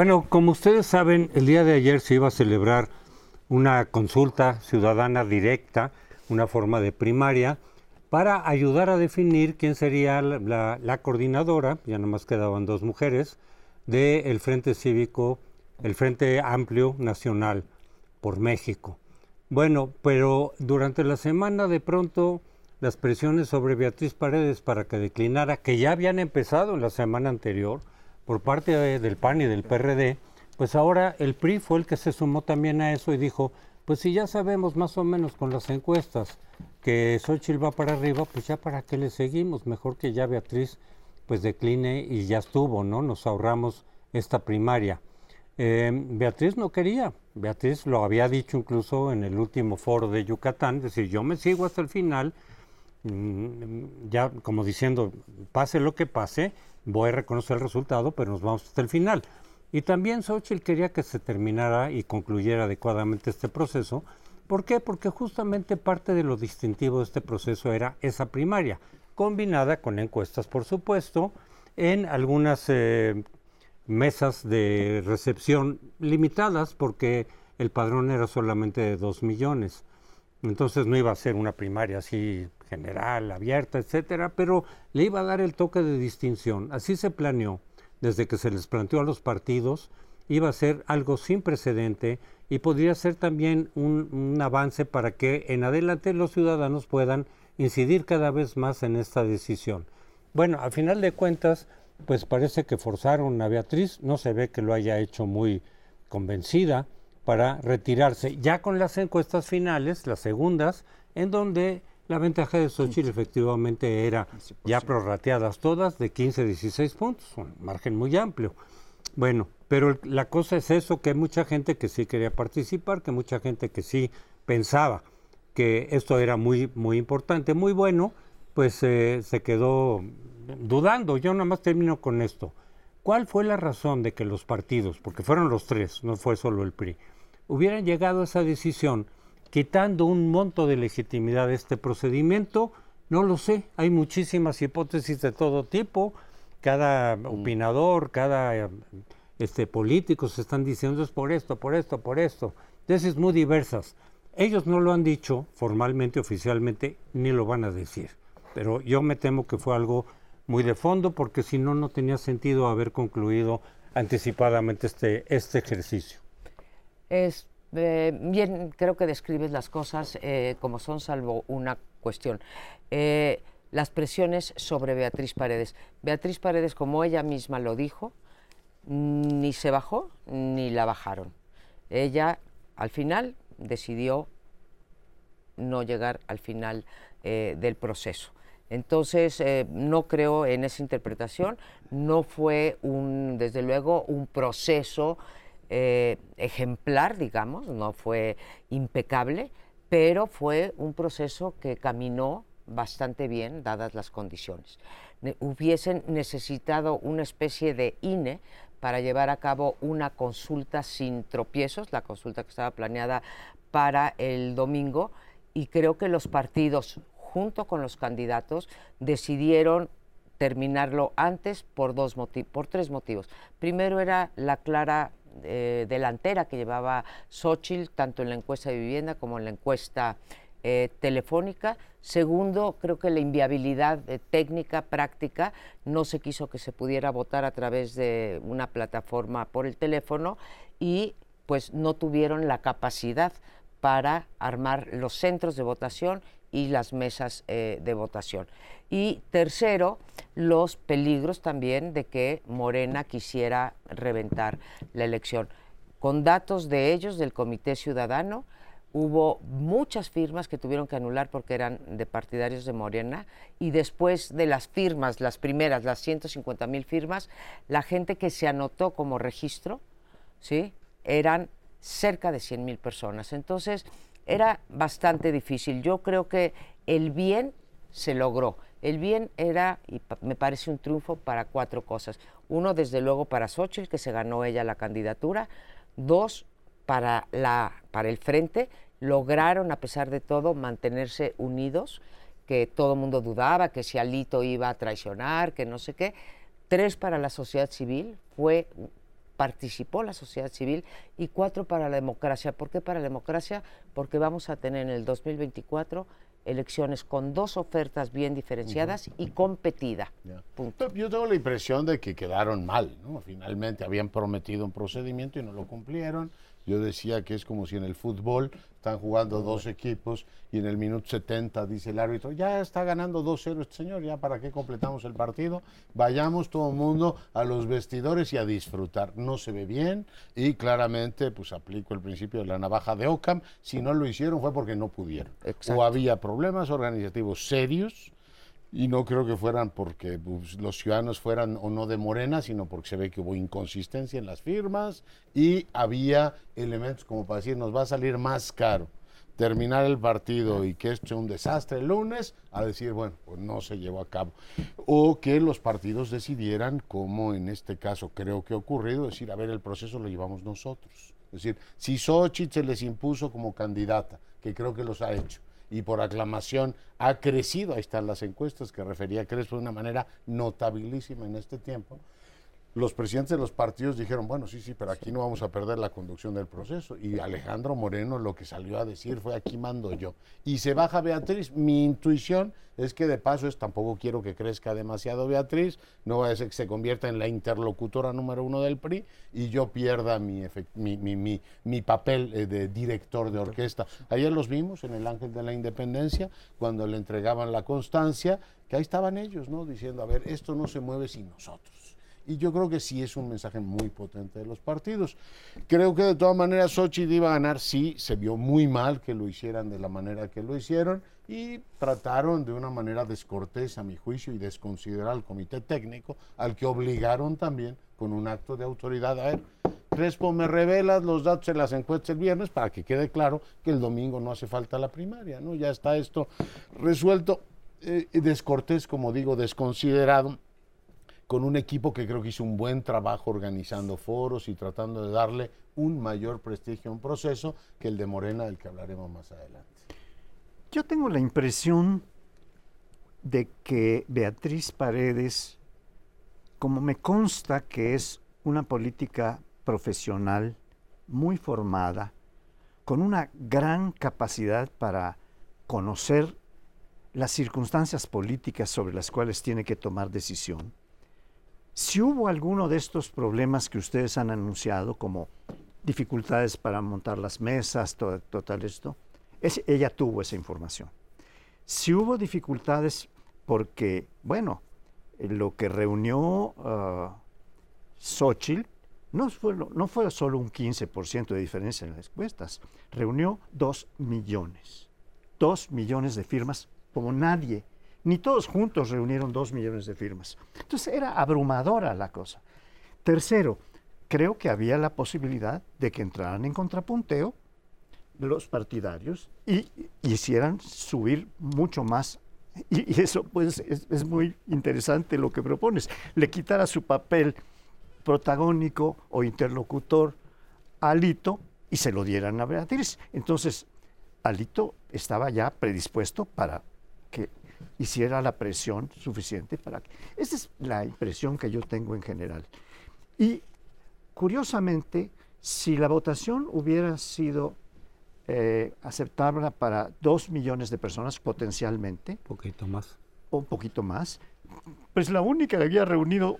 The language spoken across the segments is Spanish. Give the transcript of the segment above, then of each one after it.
Bueno, como ustedes saben, el día de ayer se iba a celebrar una consulta ciudadana directa, una forma de primaria, para ayudar a definir quién sería la, coordinadora, ya nomás quedaban dos mujeres, del Frente Cívico, el Frente Amplio Nacional por México. Bueno, pero durante la semana de pronto las presiones sobre Beatriz Paredes para que declinara, que ya habían empezado en la semana anterior por parte del PAN y del PRD, pues ahora el PRI fue el que se sumó también a eso y dijo, pues si ya sabemos más o menos con las encuestas que Xochitl va para arriba, pues ya para qué le seguimos, mejor que ya Beatriz pues decline y ya estuvo, ¿no? Nos ahorramos esta primaria. Eh, Beatriz no quería, Beatriz lo había dicho incluso en el último foro de Yucatán, decir, yo me sigo hasta el final, ya como diciendo, pase lo que pase, voy a reconocer el resultado, pero nos vamos hasta el final. Y también Xochitl quería que se terminara y concluyera adecuadamente este proceso, ¿Por qué? Porque justamente parte de lo distintivo de este proceso era esa primaria, combinada con encuestas, por supuesto, en algunas eh, mesas de recepción limitadas, porque el padrón era solamente de dos millones. Entonces no iba a ser una primaria así general, abierta, etcétera, pero le iba a dar el toque de distinción. Así se planeó desde que se les planteó a los partidos, iba a ser algo sin precedente y podría ser también un, avance para que en adelante los ciudadanos puedan incidir cada vez más en esta decisión. Bueno, al final de cuentas, pues parece que forzaron a Beatriz, no se ve que lo haya hecho muy convencida para retirarse, ya con las encuestas finales, las segundas, en donde la ventaja de Xochitl efectivamente era ya prorrateadas todas de 15 a 16 puntos, un margen muy amplio. Bueno, pero la cosa es eso, que hay mucha gente que sí quería participar, que mucha gente que sí pensaba que esto era muy, muy importante, muy bueno, pues eh, se quedó dudando. Yo nada más termino con esto. ¿Cuál fue la razón de que los partidos, porque fueron los tres, no fue solo el PRI, hubieran llegado a esa decisión quitando un monto de legitimidad de este procedimiento? No lo sé, hay muchísimas hipótesis de todo tipo, cada mm. opinador, cada este, políticos están diciendo es por esto, por esto, por esto. Tesis muy diversas. Ellos no lo han dicho formalmente, oficialmente, ni lo van a decir. Pero yo me temo que fue algo muy de fondo, porque si no, no tenía sentido haber concluido anticipadamente este, este ejercicio. Es, eh, bien, creo que describes las cosas eh, como son, salvo una cuestión. Eh, las presiones sobre Beatriz Paredes. Beatriz Paredes, como ella misma lo dijo, ni se bajó ni la bajaron. Ella al final decidió no llegar al final del proceso. Entonces, no creo en esa interpretación, no fue un, desde luego, un proceso eh, ejemplar, digamos, no fue impecable, pero fue un proceso que caminó bastante bien dadas las condiciones. hubiesen necesitado una especie de INE para llevar a cabo una consulta sin tropiezos, la consulta que estaba planeada para el domingo, y creo que los partidos, junto con los candidatos, decidieron terminarlo antes por, dos por tres motivos. Primero era la clara eh, delantera que llevaba Xochitl, tanto en la encuesta de vivienda como en la encuesta eh, telefónica. Segundo, creo que la inviabilidad eh, técnica, práctica, no se quiso que se pudiera votar a través de una plataforma por el teléfono y pues no tuvieron la capacidad para armar los centros de votación y las mesas eh, de votación. Y tercero, los peligros también de que Morena quisiera reventar la elección. Con datos de ellos, del Comité Ciudadano, hubo muchas firmas que tuvieron que anular porque eran de partidarios de Morena y después de las firmas, las primeras, las 150 mil firmas, la gente que se anotó como registro, ¿sí? Eran cerca de 100 mil personas. Entonces, era bastante difícil. Yo creo que el bien se logró. El bien era, y me parece un triunfo para cuatro cosas. Uno, desde luego, para Xochitl, que se ganó ella la candidatura. Dos, para, la, para el frente lograron, a pesar de todo, mantenerse unidos, que todo el mundo dudaba, que si Alito iba a traicionar, que no sé qué. Tres, para la sociedad civil, fue participó la sociedad civil y cuatro para la democracia. ¿Por qué para la democracia? Porque vamos a tener en el 2024 elecciones con dos ofertas bien diferenciadas y competida. Yo tengo la impresión de que quedaron mal, ¿no? Finalmente habían prometido un procedimiento y no lo cumplieron yo decía que es como si en el fútbol están jugando dos equipos y en el minuto 70 dice el árbitro, ya está ganando 2-0 este señor, ya para qué completamos el partido, vayamos todo el mundo a los vestidores y a disfrutar. No se ve bien y claramente pues aplico el principio de la navaja de Ockham, si no lo hicieron fue porque no pudieron. O había problemas organizativos serios y no creo que fueran porque pues, los ciudadanos fueran o no de Morena, sino porque se ve que hubo inconsistencia en las firmas y había elementos como para decir nos va a salir más caro terminar el partido y que esto sea un desastre el lunes, a decir, bueno, pues no se llevó a cabo. O que los partidos decidieran, como en este caso creo que ha ocurrido, decir, a ver, el proceso lo llevamos nosotros. Es decir, si Xochitl se les impuso como candidata, que creo que los ha hecho, y por aclamación ha crecido, ahí están las encuestas que refería Crespo de una manera notabilísima en este tiempo, los presidentes de los partidos dijeron, bueno, sí, sí, pero aquí no vamos a perder la conducción del proceso. Y Alejandro Moreno lo que salió a decir fue, aquí mando yo. Y se baja Beatriz. Mi intuición es que de paso es, tampoco quiero que crezca demasiado Beatriz, no va a ser que se convierta en la interlocutora número uno del PRI y yo pierda mi, mi, mi, papel eh, de director de orquesta. Ayer los vimos en el Ángel de la Independencia, cuando le entregaban la constancia, que ahí estaban ellos, ¿no? Diciendo, a ver, esto no se mueve sin nosotros. Y yo creo que sí es un mensaje muy potente de los partidos. Creo que de todas maneras Xochitl iba a ganar, sí, se vio muy mal que lo hicieran de la manera que lo hicieron y trataron de una manera descortés, a mi juicio, y desconsiderar al comité técnico, al que obligaron también con un acto de autoridad. A ver, Crespo, me revelas los datos en las encuestas el viernes para que quede claro que el domingo no hace falta la primaria, ¿no? Ya está esto resuelto. Eh, descortés, como digo, desconsiderado con un equipo que creo que hizo un buen trabajo organizando foros y tratando de darle un mayor prestigio a un proceso que el de Morena, del que hablaremos más adelante. Yo tengo la impresión de que Beatriz Paredes, como me consta que es una política profesional muy formada, con una gran capacidad para conocer las circunstancias políticas sobre las cuales tiene que tomar decisión, si hubo alguno de estos problemas que ustedes han anunciado, como dificultades para montar las mesas, todo, esto, ella tuvo esa información. Si hubo dificultades porque, bueno, lo que reunió uh, Xochitl no fue, solo un 15% de diferencia en las encuestas, reunió dos millones, dos millones de firmas como nadie ni todos juntos reunieron dos millones de firmas. Entonces era abrumadora la cosa. Tercero, creo que había la posibilidad de que entraran en contrapunteo los partidarios y hicieran subir mucho más. Y, eso pues es, muy interesante lo que propones. Le quitara su papel protagónico o interlocutor a Alito y se lo dieran a Beatriz. Entonces, Alito estaba ya predispuesto para que hiciera la presión suficiente para que... Esa es la impresión que yo tengo en general. Y curiosamente, si la votación hubiera sido eh, aceptable para dos millones de personas potencialmente... Un poquito más. O un poquito más. Pues la única que había reunido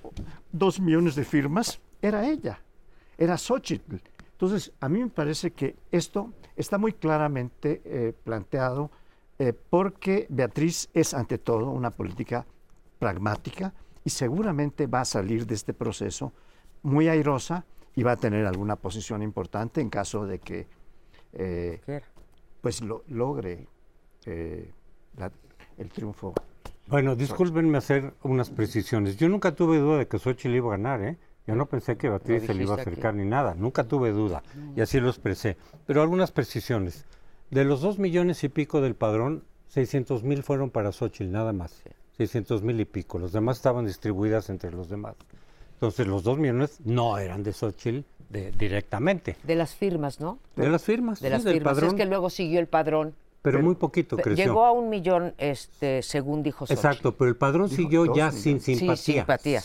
dos millones de firmas era ella, era Xochitl. Entonces, a mí me parece que esto está muy claramente eh, planteado eh, porque Beatriz es ante todo una política pragmática y seguramente va a salir de este proceso muy airosa y va a tener alguna posición importante en caso de que eh, pues lo, logre eh, el triunfo. Bueno, discúlpenme hacer unas precisiones. Yo nunca tuve duda de que Xochitl iba a ganar, ¿eh? Yo no pensé que Beatriz se le iba a acercar ni nada, nunca tuve duda y así lo expresé. Pero algunas precisiones. De los dos millones y pico del padrón, 600 mil fueron para Xochitl, nada más. 600 mil y pico. Los demás estaban distribuidas entre los demás. Entonces, los dos millones no eran de Xochitl de, directamente. De las firmas, ¿no? De las firmas, de las firmas. Padrón. Es que luego siguió el padrón. Pero, muy poquito creció. Llegó a un millón, este, según dijo Xochitl. Exacto, pero el padrón siguió ya sin simpatía. Sin simpatías.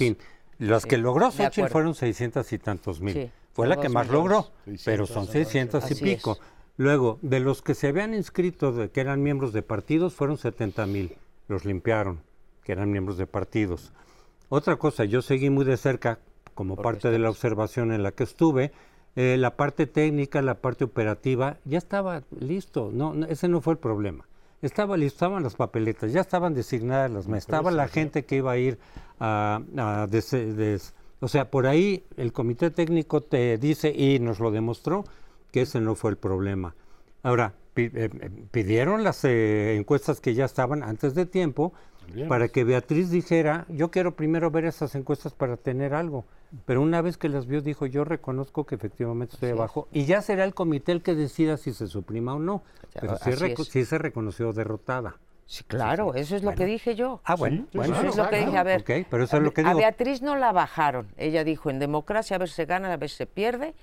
Las que logró Xochitl fueron 600 y tantos mil. Sí, Fue la que más millones. logró, 600 pero son son 600 y pico. es. Luego, de los que se habían inscrito, de, que eran miembros de partidos, fueron 70 mil. Los limpiaron, que eran miembros de partidos. Otra cosa, yo seguí muy de cerca, como Porque parte de la observación en la que estuve, eh, la parte técnica, la parte operativa, ya estaba listo. No, no, ese no fue el problema. Estaba listo, estaban las papeletas, ya estaban designadas las mesas, estaba la gente que iba a ir a, a des- des- o sea, por ahí el comité técnico te dice y nos lo demostró que ese no fue el problema. Ahora, eh, eh, pidieron las eh, encuestas que ya estaban antes de tiempo Bien. para que Beatriz dijera, yo quiero primero ver esas encuestas para tener algo. Pero una vez que las vio, dijo, yo reconozco que efectivamente estoy abajo. Y ya será el comité el que decida si se suprima o no. Ya, Pero sí, así se reconoció derrotada. Sí, claro, eso es lo que dije yo. Ah, bueno, Sí, bueno. Eso es lo que dije, a ver. Ok, pero eso es lo que a digo. Beatriz no la bajaron. Ella dijo, en democracia a veces se gana, a veces se pierde.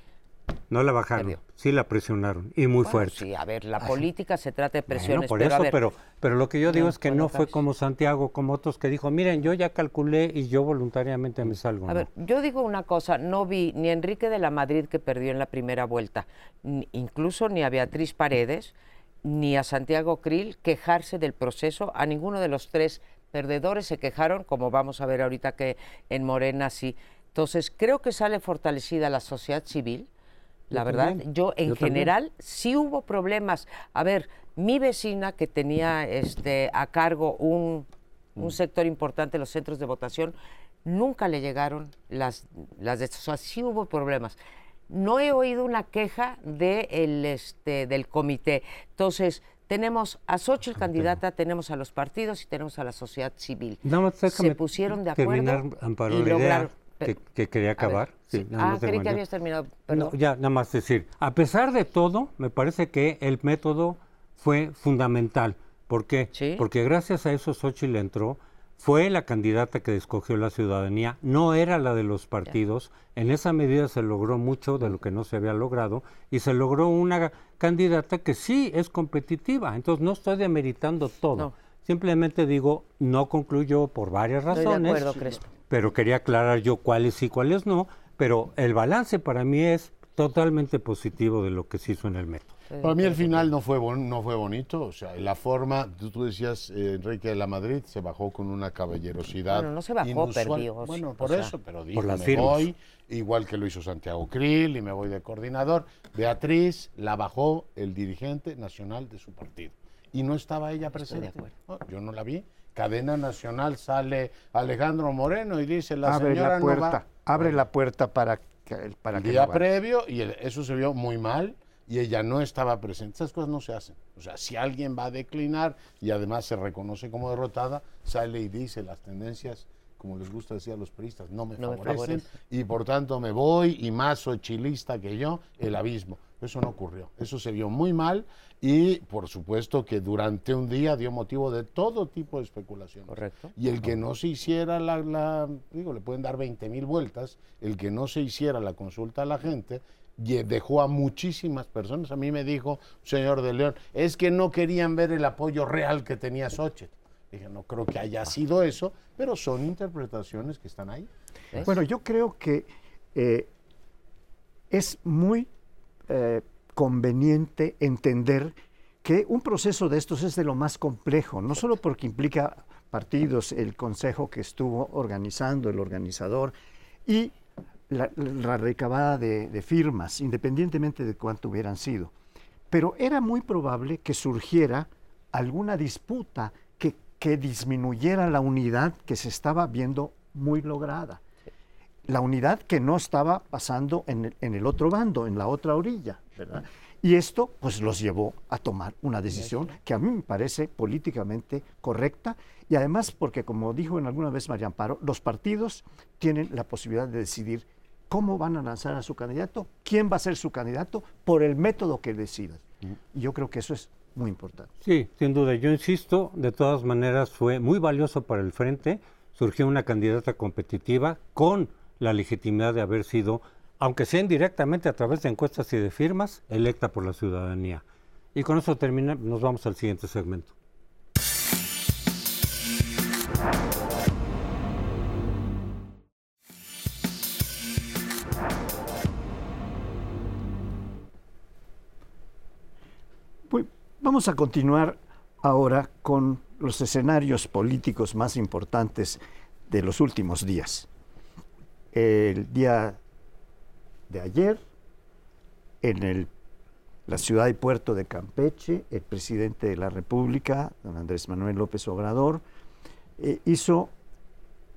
No la bajaron, sí la presionaron y muy Bueno, fuerte. Sí, a ver, la política se trata de Bueno, presiones, por pero a eso, ver, pero, pero lo que yo digo No, es que bueno, no fue como Santiago, como otros que dijo, miren, yo ya calculé y yo voluntariamente me salgo. A ¿no? ver, yo digo una cosa, no vi ni a Enrique de la Madrid que perdió en la primera vuelta, ni- incluso ni a Beatriz Paredes, ni a Santiago Krill quejarse del proceso, a ninguno de los tres perdedores se quejaron, como vamos a ver ahorita que en Morena sí. Entonces, creo que sale fortalecida la sociedad civil, la verdad. Yo, en yo también. general, sí hubo problemas. A ver, mi vecina que tenía este, a cargo un, un sector importante de los centros de votación, nunca le llegaron las, las de o sea, sí hubo problemas. No he oído una queja de el, este, del comité. Entonces, tenemos a Xochitl candidata, tenemos a los partidos y tenemos a la sociedad civil. Nada más Se pusieron de acuerdo terminar, Amparo, y lograron. Que, Pe- que quería acabar. Sí, Ah, creí que habías terminado. No, ya, nada más decir, a pesar de todo, me parece que el método fue fundamental. ¿Por qué? Sí. Porque gracias a eso Xochitl entró, fue la candidata que escogió la ciudadanía, no era la de los partidos. En esa medida se logró mucho de lo que no se había logrado y se logró una candidata que sí es competitiva. Entonces no estoy demeritando todo. No. Simplemente digo, no concluyó por varias Estoy de razones acuerdo, Crespo. pero quería aclarar yo cuáles sí, cuáles no, pero el balance para mí es totalmente positivo de lo que se hizo en el método. Para mí el final no fue, bon- no fue bonito, o sea, la forma, tú, tú decías, eh, Enrique de la Madrid se bajó con una caballerosidad. Bueno, no se bajó, inusual. perdió, Bueno, o por sea, eso, pero dijo, las me firmas. voy, igual que lo hizo Santiago Krill y me voy de coordinador. Beatriz la bajó el dirigente nacional de su partido y no estaba ella presente. acuerdo. No, yo no la vi. Cadena Nacional sale Alejandro Moreno y dice, la abre señora la no va". puerta, abre la puerta para que, para el que día no previo y el- eso se vio muy mal y ella no estaba presente. Esas cosas no se hacen. O sea, si alguien va a declinar y además se reconoce como derrotada, sale y dice las tendencias, como les gusta decir a los periodistas, no me No me favorecen favorecen. y por tanto me voy y más soy chilista que yo, el abismo. Eso no ocurrió. Eso se vio muy mal y por supuesto que durante un día dio motivo de todo tipo de especulaciones. Correcto. Y el que no se hiciera la, la- digo, le pueden dar 20 mil vueltas, el que no se hiciera la consulta a la gente, dejó a muchísimas personas. A mí me dijo, señor de León, es que no querían ver el apoyo real que tenía Xochitl. Dije, no creo que haya sido eso, pero son interpretaciones que están ahí. Bueno, yo creo que eh, es muy eh, conveniente entender que un proceso de estos es de lo más complejo, no solo porque implica partidos, el consejo que estuvo organizando, el organizador, y la, recabada de, de firmas, independientemente de cuánto hubieran sido. Pero era muy probable que surgiera alguna disputa que, que disminuyera la unidad que se estaba viendo muy lograda la unidad que no estaba pasando en el, en el otro bando, en la otra orilla, ¿verdad? Y esto pues los llevó a tomar una decisión que a mí me parece políticamente correcta y además porque como dijo en alguna vez María Amparo, los partidos tienen la posibilidad de decidir cómo van a lanzar a su candidato, quién va a ser su candidato por el método que decidan. Y yo creo que eso es muy importante. Sí, sin duda. Yo insisto, de todas maneras fue muy valioso para el frente. Surgió una candidata competitiva con la legitimidad de haber sido, aunque sea indirectamente a través de encuestas y de firmas, electa por la ciudadanía. Y con eso termina, nos vamos al siguiente segmento. Pues, vamos a continuar ahora con los escenarios políticos más importantes de los últimos días. El día de ayer, en el, la ciudad y puerto de Campeche, el presidente de la República, don Andrés Manuel López Obrador, eh, hizo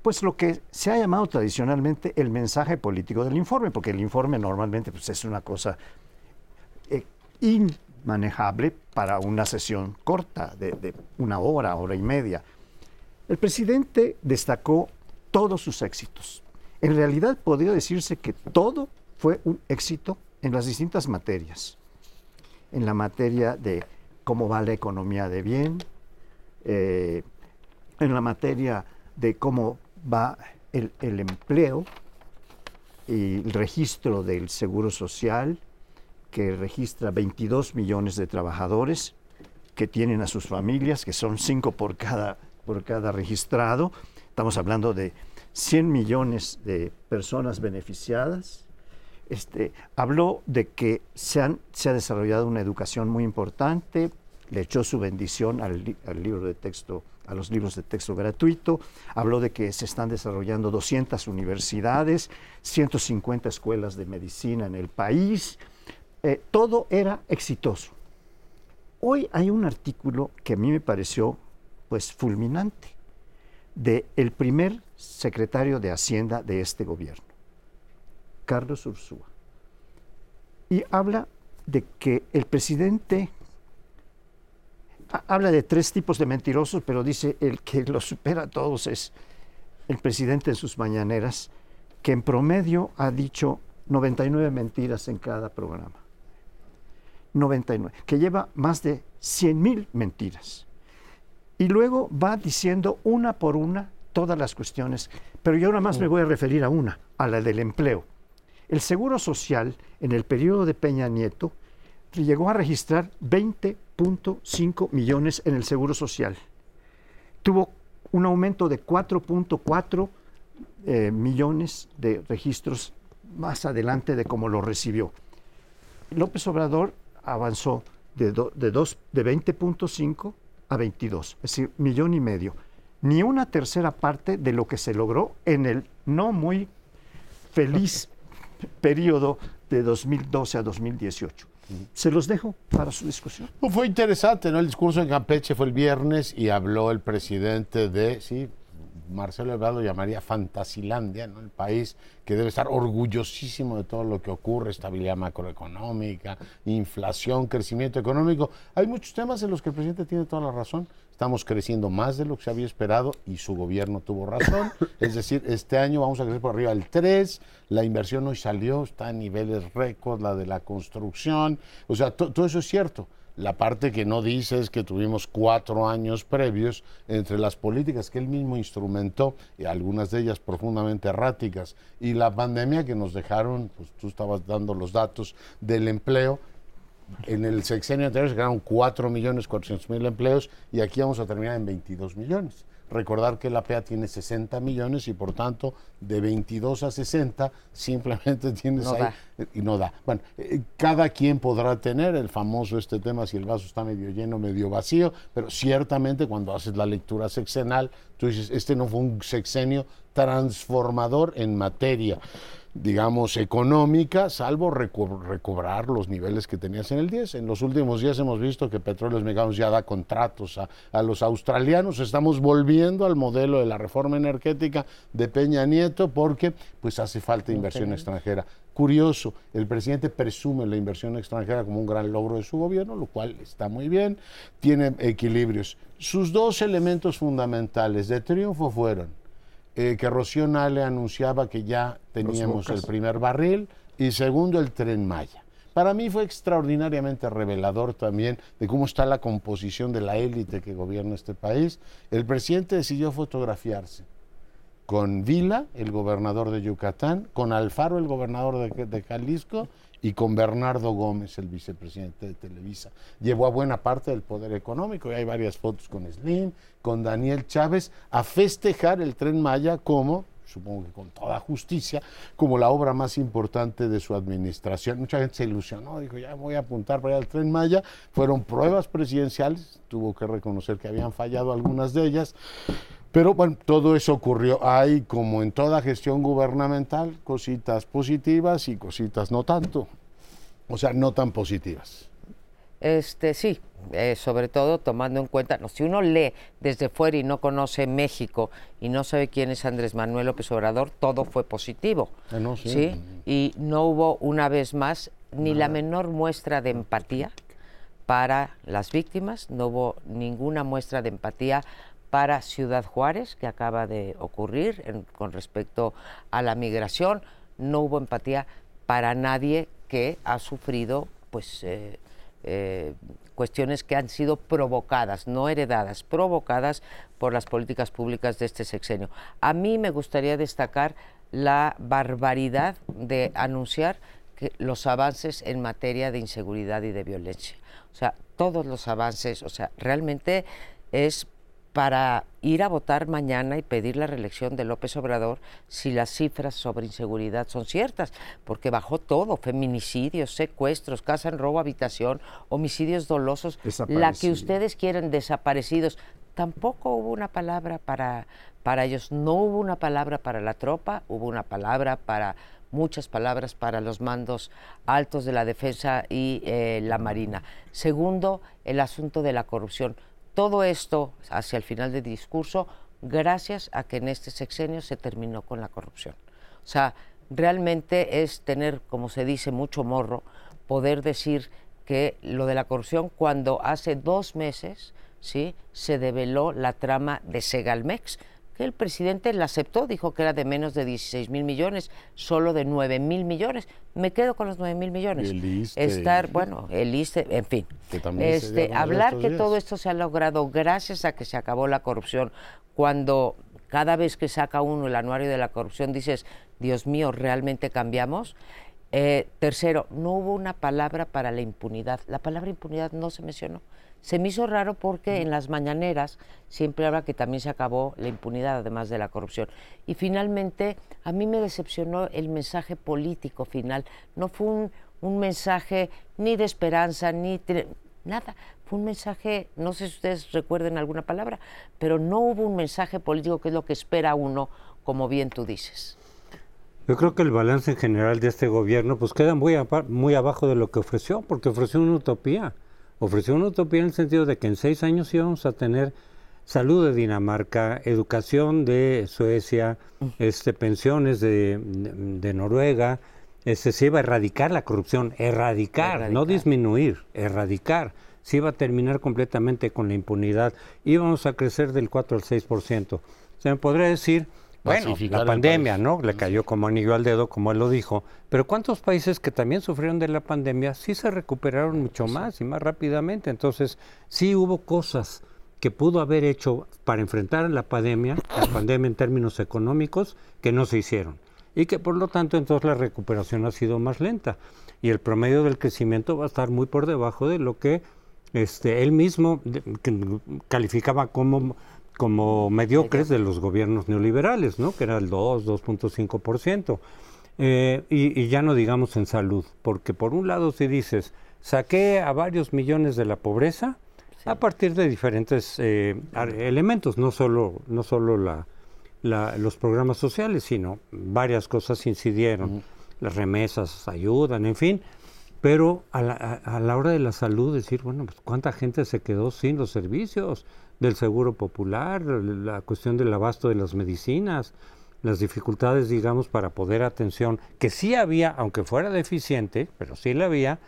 pues lo que se ha llamado tradicionalmente el mensaje político del informe, porque el informe normalmente pues, es una cosa eh, inmanejable para una sesión corta de, de una hora, hora y media. El presidente destacó todos sus éxitos. En realidad podría decirse que todo fue un éxito en las distintas materias. En la materia de cómo va la economía de bien, eh, en la materia de cómo va el, el empleo y el registro del seguro social, que registra 22 millones de trabajadores que tienen a sus familias, que son cinco por cada, por cada registrado. Estamos hablando de 100 millones de personas beneficiadas. Este, habló de que se, han, se ha desarrollado una educación muy importante, le echó su bendición al, li- al libro de texto, a los libros de texto gratuito, habló de que se están desarrollando 200 universidades, 150 escuelas de medicina en el país, eh, todo era exitoso. Hoy hay un artículo que a mí me pareció pues fulminante de el primer secretario de Hacienda de este gobierno, Carlos Ursúa. Y habla de que el presidente ha- habla de tres tipos de mentirosos, pero dice el que lo supera a todos es el presidente en sus mañaneras, que en promedio ha dicho 99 mentiras en cada programa. 99, que lleva más de 100 mil mentiras. Y luego va diciendo una por una todas las cuestiones, pero yo nada más me voy a referir a una, a la del empleo. El Seguro Social, en el periodo de Peña Nieto, llegó a registrar 20.5 millones en el Seguro Social. Tuvo un aumento de 4.4 eh, millones de registros más adelante de cómo lo recibió. López Obrador avanzó de, do- de, dos- de 20.5 a 22, es decir, millón y medio. Ni una tercera parte de lo que se logró en el no muy feliz periodo de 2012 a 2018. Se los dejo para su discusión. Pues Fue interesante, ¿no? El discurso en Campeche fue el viernes y habló el presidente de, sí, Marcelo Ebrard lo llamaría Fantasilandia, ¿no? El país que debe estar orgullosísimo de todo lo que ocurre, estabilidad macroeconómica, inflación, crecimiento económico. Hay muchos temas en los que el presidente tiene toda la razón. Estamos creciendo más de lo que se había esperado y su gobierno tuvo razón. Es decir, este año vamos a crecer por arriba del 3, la inversión hoy salió, está en niveles récord, la de la construcción, o sea, to- todo eso es cierto. La parte que no dice es que tuvimos cuatro años previos entre las políticas que él mismo instrumentó, y algunas de ellas profundamente erráticas, y la pandemia que nos dejaron, pues tú estabas dando los datos del empleo, en el sexenio anterior se crearon 4 millones 400 mil empleos y aquí vamos a terminar en 22 millones. Recordar que la PEA tiene 60 millones y por tanto de 22 a 60 simplemente tienes No ahí da. y no da. Bueno, eh, cada quien podrá tener el famoso este tema si el vaso está medio lleno, medio vacío, pero ciertamente cuando haces la lectura sexenal, tú dices, este no fue un sexenio transformador en materia digamos, económica, salvo reco- recobrar los niveles que tenías en el 10. En los últimos días hemos visto que Petróleos Mexicanos ya da contratos a, a los australianos. Estamos volviendo al modelo de la reforma energética de Peña Nieto porque pues hace falta inversión extranjera. Curioso, el presidente presume la inversión extranjera como un gran logro de su gobierno, lo cual está muy bien, tiene equilibrios. Sus dos elementos fundamentales de triunfo fueron eh, que Rocío Nale anunciaba que ya teníamos el primer barril y segundo el tren Maya. Para mí fue extraordinariamente revelador también de cómo está la composición de la élite que gobierna este país. El presidente decidió fotografiarse con Vila, el gobernador de Yucatán, con Alfaro, el gobernador de, de Jalisco, y con Bernardo Gómez, el vicepresidente de Televisa. Llevó a buena parte del poder económico, y hay varias fotos con Slim, con Daniel Chávez, a festejar el tren Maya como supongo que con toda justicia, como la obra más importante de su administración. Mucha gente se ilusionó, dijo, ya voy a apuntar para al tren Maya. Fueron pruebas presidenciales, tuvo que reconocer que habían fallado algunas de ellas. Pero bueno, todo eso ocurrió. Hay, como en toda gestión gubernamental, cositas positivas y cositas no tanto. O sea, no tan positivas. Este, sí, eh, sobre todo tomando en cuenta, no, si uno lee desde fuera y no conoce México y no sabe quién es Andrés Manuel López Obrador, todo fue positivo. Ah, no, sí. Y no hubo una vez más ni la menor muestra de empatía para las víctimas, no hubo ninguna muestra de empatía para Ciudad Juárez, que acaba de ocurrir con respecto a la migración, no hubo empatía para nadie que ha sufrido pues eh, eh, cuestiones que han sido provocadas, no heredadas, provocadas por las políticas públicas de este sexenio. A mí me gustaría destacar la barbaridad de anunciar los avances en materia de inseguridad y de violencia. O sea, todos los avances, o sea, realmente es para ir a votar mañana y pedir la reelección de López Obrador si las cifras sobre inseguridad son ciertas, porque bajó todo, feminicidios, secuestros, casa en robo, habitación, homicidios dolosos, la que ustedes quieren, desaparecidos. Tampoco hubo una palabra para, para ellos, no hubo una palabra para la tropa, hubo una palabra para muchas palabras para los mandos altos de la defensa y eh, la marina. Segundo, el asunto de la corrupción todo esto hacia el final del discurso gracias a que en este sexenio se terminó con la corrupción. O sea, realmente es tener, como se dice, mucho morro, poder decir que lo de la corrupción cuando hace dos meses ¿sí? se develó la trama de Segalmex, que el presidente la aceptó, dijo que era de menos de 16 mil millones, solo de 9 mil millones. Me quedo con los 9 mil millones. El Estar, bueno, el ISTE, en fin. este, hablar que todo esto se ha logrado gracias a que se acabó la corrupción, cuando cada vez que saca uno el anuario de la corrupción dices, Dios mío, ¿realmente cambiamos? Eh, tercero, no hubo una palabra para la impunidad. La palabra impunidad no se mencionó. Se me hizo raro porque en las mañaneras siempre habla que también se acabó la impunidad, además de la corrupción. Y finalmente, a mí me decepcionó el mensaje político final. No fue un, mensaje ni de esperanza, ni nada. Fue un mensaje, no sé si ustedes recuerden alguna palabra, pero no hubo un mensaje político que es lo que espera uno, como bien tú dices. Yo creo que el balance en general de este gobierno pues queda muy, muy abajo de lo que ofreció, porque ofreció una utopía ofreció una utopía en el sentido de que en seis años íbamos a tener salud de Dinamarca, educación de Suecia, este, pensiones de, Noruega, este, se iba a erradicar la corrupción, erradicar, no disminuir, erradicar. Se iba a terminar completamente con la impunidad. Íbamos a crecer del 4 al 6%. Se me podría decir bueno, la pandemia, ¿no? Le cayó como anillo al dedo, como él lo dijo. Pero ¿cuántos países que también sufrieron de la pandemia sí se recuperaron mucho más y más rápidamente? Entonces, sí hubo cosas que pudo haber hecho para enfrentar la pandemia, la pandemia en términos económicos, que no se hicieron. Y que por lo tanto entonces la recuperación ha sido más lenta. Y el promedio del crecimiento va a estar muy por debajo de lo que este, él mismo calificaba como como mediocres de los gobiernos neoliberales, ¿no? que era el 2, 2.5%. Eh, y, y, ya no digamos en salud, porque por un lado si dices, saqué a varios millones de la pobreza a partir de diferentes eh, elementos, no solo, no solo la, los programas sociales, sino varias cosas incidieron, las remesas ayudan, en fin, pero a la, a la, hora de la salud decir, bueno, pues cuánta gente se quedó sin los servicios, del seguro popular, la cuestión del abasto de las medicinas, las dificultades, digamos, para poder atención, que sí había, aunque fuera deficiente, pero sí la había,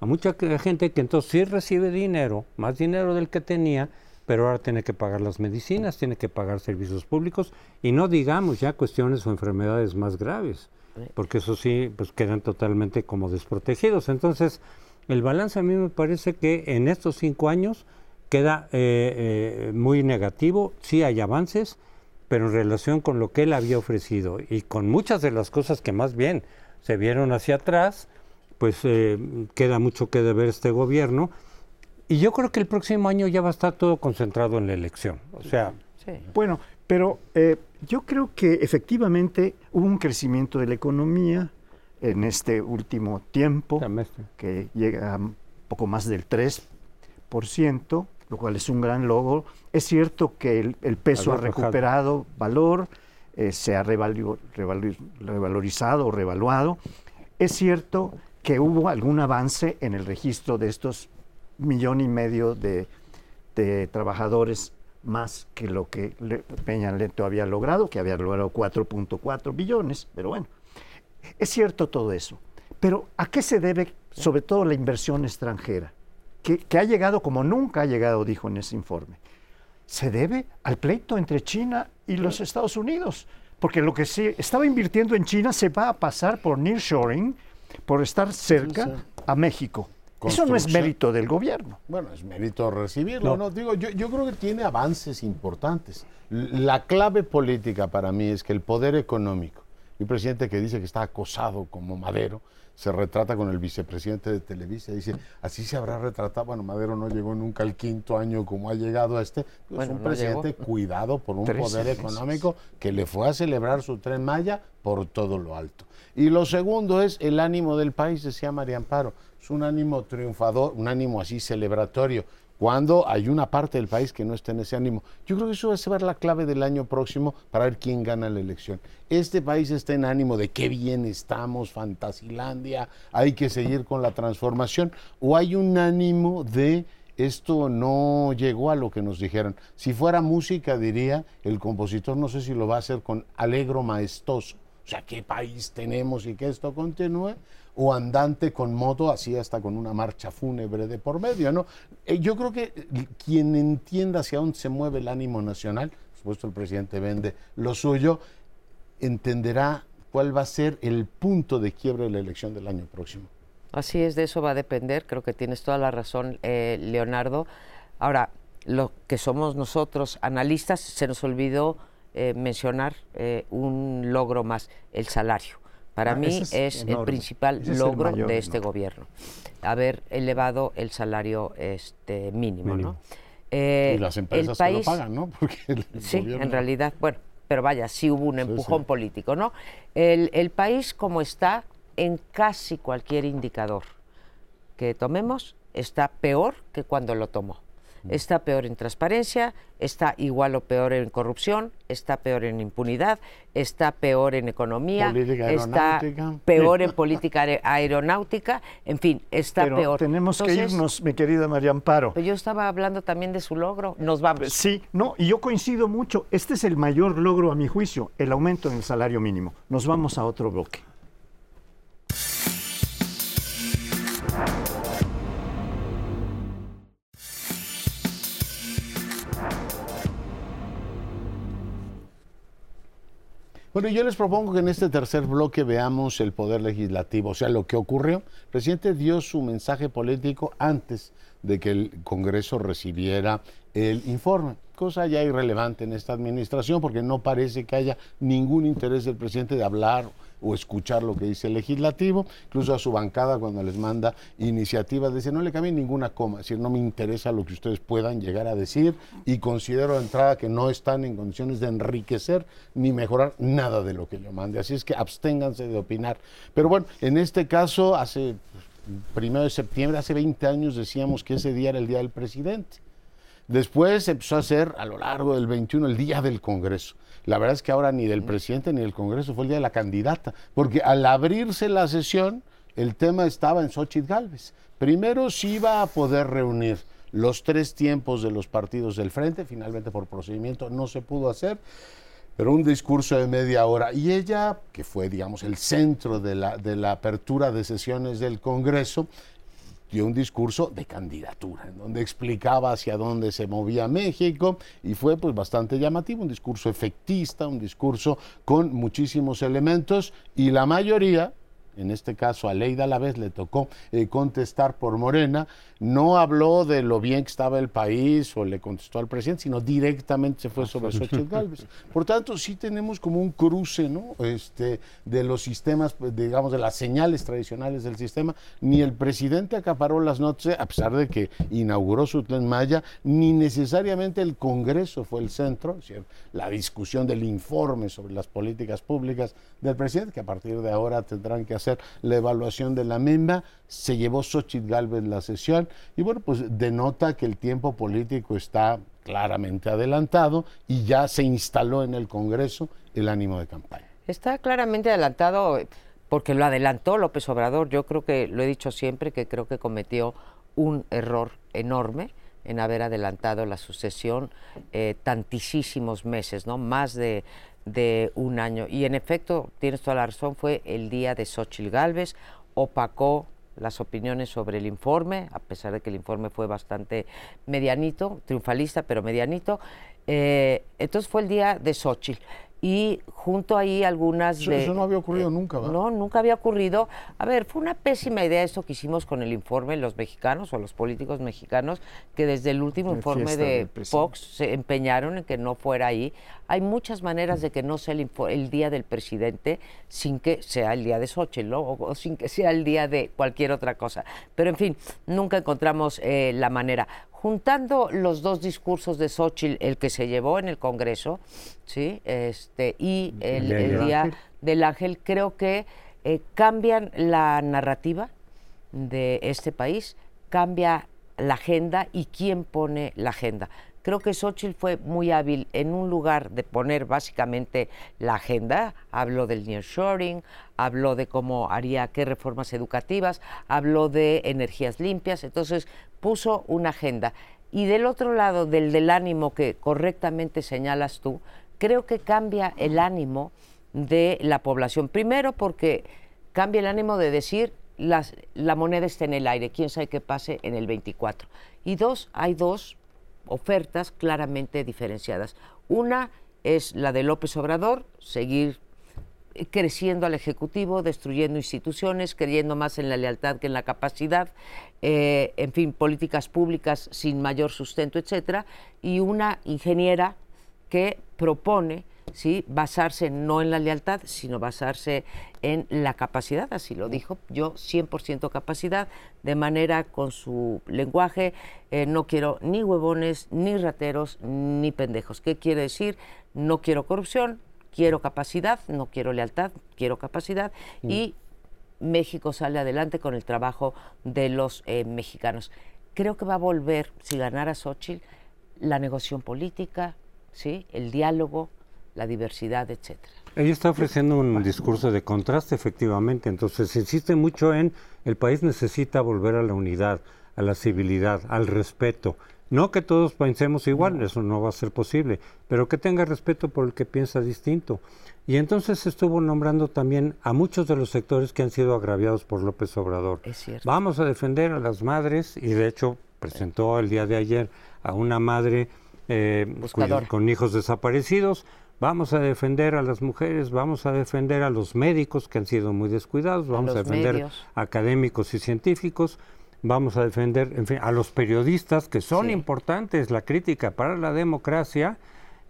a mucha gente que entonces sí recibe dinero, más dinero del que tenía, pero ahora tiene que pagar las medicinas, tiene que pagar servicios públicos y no digamos ya cuestiones o enfermedades más graves, porque eso sí, pues quedan totalmente como desprotegidos. Entonces, el balance a mí me parece que en estos cinco años queda eh, eh, muy negativo. Sí hay avances, pero en relación con lo que él había ofrecido y con muchas de las cosas que más bien se vieron hacia atrás, pues eh, queda mucho que deber este gobierno. Y yo creo que el próximo año ya va a estar todo concentrado en la elección. O sea, bueno, Pero eh, yo creo que efectivamente hubo un crecimiento de la economía en este último tiempo, que llega a poco más del 3%, lo cual es un gran logro. Es cierto que el, peso ha recuperado valor, eh, se ha revalorizado o revaluado. Es cierto que hubo algún avance en el registro de estos millón y medio de, trabajadores más que lo que Peña Neto había logrado, que había logrado 4.4 billones, pero bueno, es cierto todo eso. Pero ¿a qué se debe sobre todo la inversión extranjera? Que, que ha llegado como nunca ha llegado, dijo en ese informe. Se debe al pleito entre China y los Estados Unidos, porque lo que se estaba invirtiendo en China se va a pasar por nearshoring, por estar cerca a México. Eso no es mérito del gobierno. Bueno, es mérito recibirlo, ¿no? Digo, yo, yo creo que tiene avances importantes. La clave política para mí es que el poder económico, y un presidente que dice que está acosado como Madero, se retrata con el vicepresidente de Televisa, dice, así se habrá retratado, bueno, Madero no llegó nunca al quinto año como ha llegado a este, es un presidente cuidado por un poder económico que le fue a celebrar su tren Maya por todo lo alto. Y lo segundo es el ánimo del país, decía María Amparo, es un ánimo triunfador, un ánimo así celebratorio cuando hay una parte del país que no está en ese ánimo. Yo creo que eso va a ser la clave del año próximo para ver quién gana la elección. Este país está en ánimo de qué bien estamos, Fantasilandia, hay que seguir con la transformación, o hay un ánimo de esto no llegó a lo que nos dijeron. Si fuera música, diría, el compositor no sé si lo va a hacer con alegro maestoso. O sea, ¿qué país tenemos y que esto continúe? O andante con moto, así hasta con una marcha fúnebre de por medio, ¿no? Eh, yo creo que quien entienda hacia dónde se mueve el ánimo nacional, por supuesto el presidente vende lo suyo, entenderá cuál va a ser el punto de quiebre de la elección del año próximo. Así es, de eso va a depender, creo que tienes toda la razón, eh, Leonardo. Ahora, lo que somos nosotros, analistas, se nos olvidó eh, mencionar un logro más, el salario. Para ah, mí es, el principal logro de este gobierno, haber elevado el salario este mínimo, ¿no? Eh, y las empresas lo pagan, ¿no? sí, en realidad, bueno, pero vaya, sí hubo un empujón político, ¿no? El, el país como está en casi cualquier indicador que tomemos está peor que cuando lo tomó está peor en transparencia, está igual o peor en corrupción, está peor en impunidad, está peor en economía, está peor en política aeronáutica, en fin, está Pero peor. Tenemos que irnos, mi querida María Amparo. Pero yo estaba hablando también de su logro, nos vamos. Sí, no, y yo coincido mucho, este es el mayor logro a mi juicio, el aumento en el salario mínimo. Nos vamos a otro bloque. Bueno, yo les propongo que en este tercer bloque veamos el poder legislativo, o sea, lo que ocurrió. El presidente dio su mensaje político antes de que el Congreso recibiera el informe, cosa ya irrelevante en esta administración porque no parece que haya ningún interés del presidente de hablar o escuchar lo que dice el legislativo, incluso a su bancada cuando les manda iniciativas, dice, no le cambien ninguna coma, es decir, no me interesa lo que ustedes puedan llegar a decir y considero de entrada que no están en condiciones de enriquecer ni mejorar nada de lo que yo mande, así es que absténganse de opinar. Pero bueno, en este caso, hace primero de septiembre, hace 20 años decíamos que ese día era el día del presidente. Después empezó a ser a lo largo del 21 el día del Congreso. La verdad es que ahora ni del presidente ni del Congreso fue el día de la candidata, porque al abrirse la sesión, el tema estaba en Xochitl Galvez. Primero sí iba a poder reunir los tres tiempos de los partidos del frente, finalmente por procedimiento no se pudo hacer, pero un discurso de media hora. Y ella, que fue, digamos, el centro de la, de la apertura de sesiones del Congreso, dio un discurso de candidatura, en donde explicaba hacia dónde se movía México y fue pues bastante llamativo, un discurso efectista, un discurso con muchísimos elementos y la mayoría en este caso a Leida a la vez le tocó eh, contestar por Morena, no habló de lo bien que estaba el país o le contestó al presidente, sino directamente se fue sobre Xochitl Galvez. Por tanto, sí tenemos como un cruce ¿no? este, de los sistemas, digamos, de las señales tradicionales del sistema. Ni el presidente acaparó las notas, a pesar de que inauguró su tren Maya, ni necesariamente el Congreso fue el centro, la discusión del informe sobre las políticas públicas del presidente, que a partir de ahora tendrán que hacer la evaluación de la misma, se llevó Xochitl Galvez la sesión y bueno, pues denota que el tiempo político está claramente adelantado y ya se instaló en el Congreso el ánimo de campaña. Está claramente adelantado porque lo adelantó López Obrador. Yo creo que, lo he dicho siempre, que creo que cometió un error enorme en haber adelantado la sucesión eh, tantísimos meses, ¿no? Más de, de, un año. Y en efecto, tienes toda la razón, fue el día de Xochitl Galvez, opacó las opiniones sobre el informe, a pesar de que el informe fue bastante medianito, triunfalista, pero medianito. Eh, entonces fue el día de Xochitl y junto ahí algunas eso, Eso no había ocurrido nunca, ¿verdad? No, nunca había ocurrido. A ver, fue una pésima idea esto que hicimos con el informe los mexicanos o los políticos mexicanos que desde el último informe de Fox se empeñaron en que no fuera ahí. Hay muchas maneras de que no sea el, día del presidente sin que sea el día de Xochitl o, sin que sea el día de cualquier otra cosa. Pero en fin, nunca encontramos eh, la manera juntando los dos discursos de Xochitl, el que se llevó en el Congreso, ¿sí? este, y el, Día del Ángel, creo que eh, cambian la narrativa de este país, cambia la agenda y quién pone la agenda. Creo que Xochitl fue muy hábil en un lugar de poner básicamente la agenda. Habló del nearshoring, habló de cómo haría qué reformas educativas, habló de energías limpias. Entonces puso una agenda. Y del otro lado, del del ánimo que correctamente señalas tú, creo que cambia el ánimo de la población. Primero porque cambia el ánimo de decir la moneda está en el aire, quién sabe qué pase en el 24. Y dos, hay dos ofertas claramente diferenciadas. Una es la de López Obrador, seguir creciendo al Ejecutivo, destruyendo instituciones, creyendo más en la lealtad que en la capacidad, eh, en fin, políticas públicas sin mayor sustento, etcétera, y una ingeniera que propone ¿sí? basarse no en la lealtad, sino basarse en la capacidad, así lo dijo, yo 100% capacidad, de manera con su lenguaje, eh, no quiero ni huevones, ni rateros, ni pendejos. ¿Qué quiere decir? No quiero corrupción, quiero capacidad, no quiero lealtad, quiero capacidad mm. y México sale adelante con el trabajo de los eh, mexicanos. Creo que va a volver, si ganara Xochitl, la negociación política, ¿sí? el diálogo, la diversidad, etcétera. Ella está ofreciendo un discurso de contraste, efectivamente. Entonces, insiste mucho en el país necesita volver a la unidad, a la civilidad, al respeto. No que todos pensemos igual, eso no va a ser posible, pero que tenga respeto por el que piensa distinto. Y entonces estuvo nombrando también a muchos de los sectores que han sido agraviados por López Obrador. Es cierto. Vamos a defender a las madres y de hecho presentó el día de ayer a una madre eh, con hijos desaparecidos vamos a defender a las mujeres, vamos a defender a los médicos que han sido muy descuidados, vamos a, defender académicos y científicos, vamos a defender, en fin, a los periodistas que son importantes, la crítica para la democracia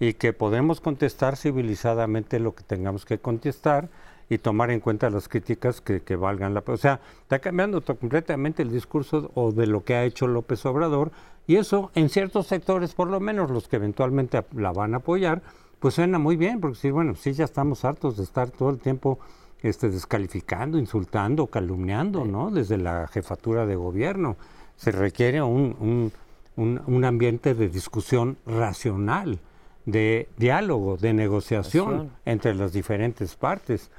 y que podemos contestar civilizadamente lo que tengamos que contestar y tomar en cuenta las críticas que, que valgan la pena. O sea, está cambiando completamente el discurso o de lo que ha hecho López Obrador y eso en ciertos sectores, por lo menos los que eventualmente la van a apoyar, pues suena muy bien, porque sí, bueno, sí ya estamos hartos de estar todo el tiempo este, descalificando, insultando, calumniando, ¿no? Desde la jefatura de gobierno. Se requiere un, un, un, ambiente de discusión racional, de diálogo, de negociación entre las diferentes partes.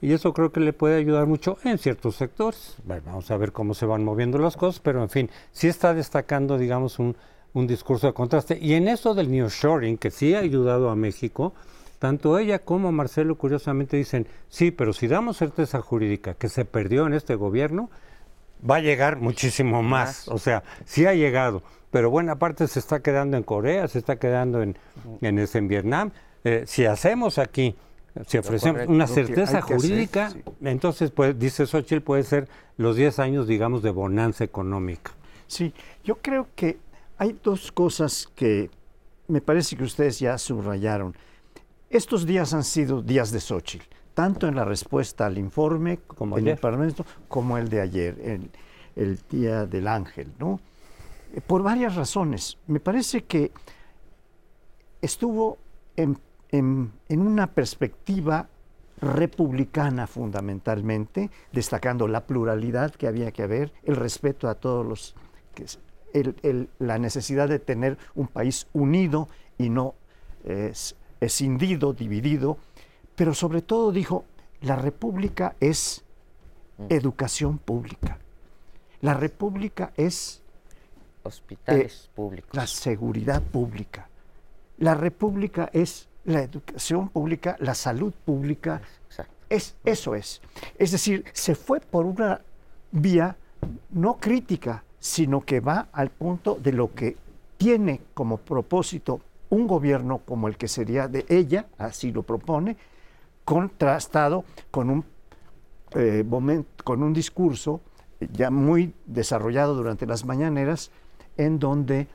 Y eso creo que le puede ayudar mucho en ciertos sectores. vamos a ver cómo se van moviendo las cosas, pero en fin, sí está destacando, digamos, un, un discurso de contraste. Y en eso del nearshoring, que sí ha ayudado a México, tanto ella como Marcelo curiosamente dicen, sí, pero si damos certeza jurídica que se perdió en este gobierno, va a llegar muchísimo más. O sea, sí ha llegado, pero buena parte se está quedando en Corea, se está quedando en, en, en Vietnam. Eh, si hacemos aquí Si ofrecemos una certeza jurídica, entonces pues, dice Xochitl, puede ser los 10 años, digamos, de bonanza económica. Sí, yo creo que hay dos cosas que me parece que ustedes ya subrayaron. Estos días han sido días de Xochitl, tanto en la respuesta al informe como en el Parlamento, como el de ayer, el, el Día del Ángel, ¿no? Eh, por varias razones. Me parece que estuvo en, una perspectiva republicana fundamentalmente, destacando la pluralidad que había que haber, el respeto a todos los, la necesidad de tener un país unido y no escindido, dividido, pero sobre todo dijo, la república es mm. educación pública, la república es hospitales eh, públicos. La seguridad pública. La república es la educación pública, la salud pública. Es, eso es. Es decir, se fue por una vía no crítica, sino que va al punto de lo que tiene como propósito un gobierno como el que sería de ella, así lo propone, contrastado con un, eh, con un discurso ya muy desarrollado durante las mañaneras, en donde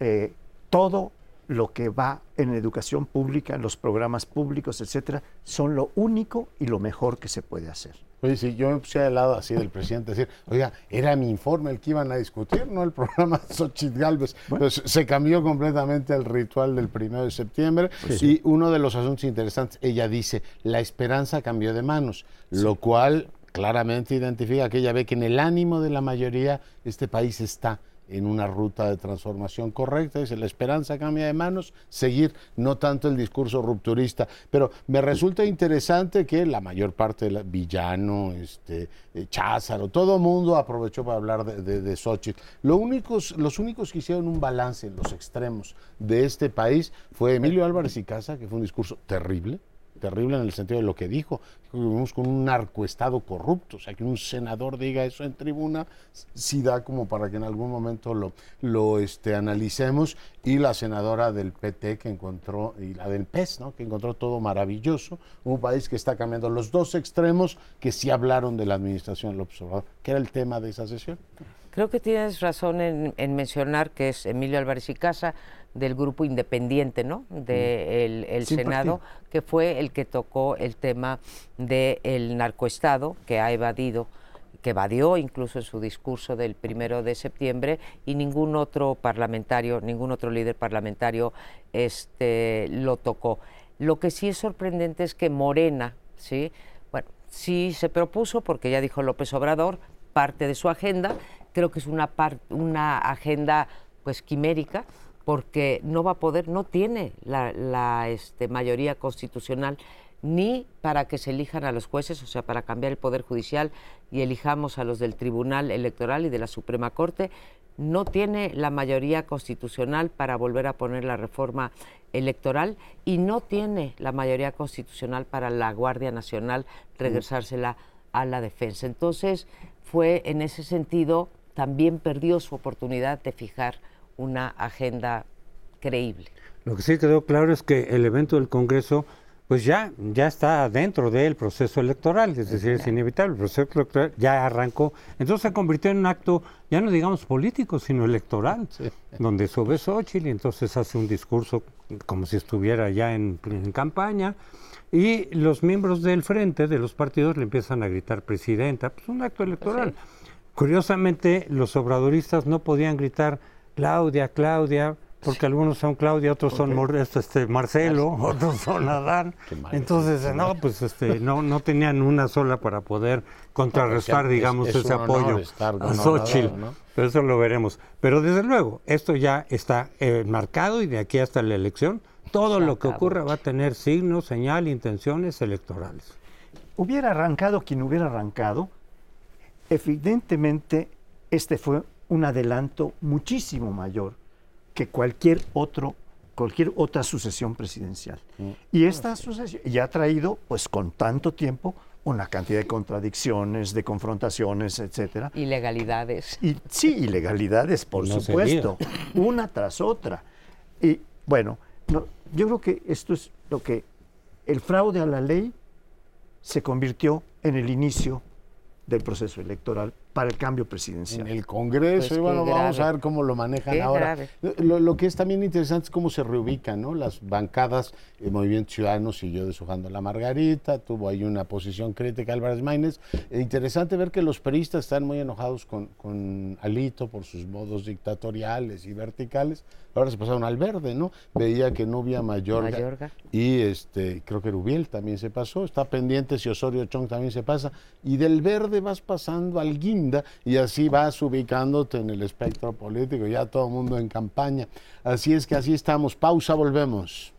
eh, todo lo que va en educación pública, en los programas públicos, etcétera, son lo único y lo mejor que se puede hacer. Oye, si yo me puse al lado así del presidente, decir, oiga, era mi informe el que iban a discutir, no el programa Xochitl Galvez. Pues se cambió completamente el ritual del primero de septiembre y uno de los asuntos interesantes, ella dice, la esperanza cambió de manos, lo cual claramente identifica que ella ve que en el ánimo de la mayoría este país está en una ruta de transformación correcta, dice la esperanza cambia de manos, seguir no tanto el discurso rupturista, pero me resulta interesante que la mayor parte de Villano, este, eh, Cházaro, todo mundo aprovechó para hablar de, de, Xochitl. Lo únicos, los únicos que hicieron un balance en los extremos de este país fue Emilio Álvarez y Casa, que fue un discurso terrible, terrible en el sentido de lo que dijo. Vivimos con un narcoestado corrupto, o sea, que un senador diga eso en tribuna, sí da como para que en algún momento lo, lo este, analicemos. Y la senadora del PT que encontró, y la del PES, ¿no? que encontró todo maravilloso, un país que está cambiando los dos extremos que sí hablaron de la administración López Obrador, que era el tema de esa sesión. Creo que tienes razón en, en mencionar que es Emilio Álvarez y Casa, del grupo independiente, ¿no? Del el Senado, que fue el que tocó el tema del narcoestado que ha evadido que evadió incluso en su discurso del primero de septiembre y ningún otro parlamentario, ningún otro líder parlamentario este, lo tocó. Lo que sí es sorprendente es que Morena, ¿sí? Bueno, sí se propuso, porque ya dijo López Obrador, parte de su agenda, creo que es una, una agenda pues quimérica, porque no va a poder, no tiene la, este, mayoría constitucional ni para que se elijan a los jueces, o sea, para cambiar el Poder Judicial y elijamos a los del Tribunal Electoral y de la Suprema Corte, no tiene la mayoría constitucional para volver a poner la reforma electoral y no tiene la mayoría constitucional para la Guardia Nacional regresársela a la defensa. Entonces, fue en ese sentido, también perdió su oportunidad de fijar una agenda creíble. Lo que sí quedó claro es que el evento del Congreso pues ya, ya está dentro del proceso electoral, es decir, es inevitable, el proceso electoral ya arrancó, entonces se convirtió en un acto, ya no digamos político, sino electoral, donde sube Xochitl y entonces hace un discurso como si estuviera ya en, campaña, y los miembros del frente, de los partidos, le empiezan a gritar presidenta, pues un acto electoral. Curiosamente, los obradoristas no podían gritar Claudia, Claudia, porque algunos son Claudia, otros son este, Marcelo, otros son Adán. Entonces, no, pues este, no, no tenían una sola para poder contrarrestar, digamos, ese apoyo a Xochitl. Pero eso lo veremos. Pero desde luego, esto ya está eh, marcado y de aquí hasta la elección, todo lo que ocurra va a tener signos, señal, intenciones electorales. Hubiera arrancado quien hubiera arrancado, evidentemente este fue un adelanto muchísimo mayor que cualquier otro cualquier otra sucesión presidencial. Mm. Y esta sucesión ya ha traído, pues con tanto tiempo, una cantidad de contradicciones, de confrontaciones, etcétera. Ilegalidades. Y, sí, ilegalidades, por supuesto, una tras otra. Y bueno, yo creo que esto es lo que el fraude a la ley se convirtió en el inicio del proceso electoral para el cambio presidencial. En el Congreso, Pues y bueno, vamos grave. a ver cómo lo manejan Qué ahora. grave. Lo, lo que es también interesante es cómo se reubican, ¿no? Las bancadas, el Movimiento Ciudadano siguió deshojando la Margarita, tuvo ahí una posición crítica Álvarez Maínez. E interesante ver que los peristas están muy enojados con, con Alito por sus modos dictatoriales y verticales. Ahora se pasaron al verde, ¿no? Veía que no había Mayorga, Mayorga. y este creo que Rubiel también se pasó, está pendiente si Osorio Chong también se pasa, y del verde vas pasando al y así vas ubicándote en el espectro político, ya todo el mundo en campaña. Así es que así estamos, pausa, volvemos.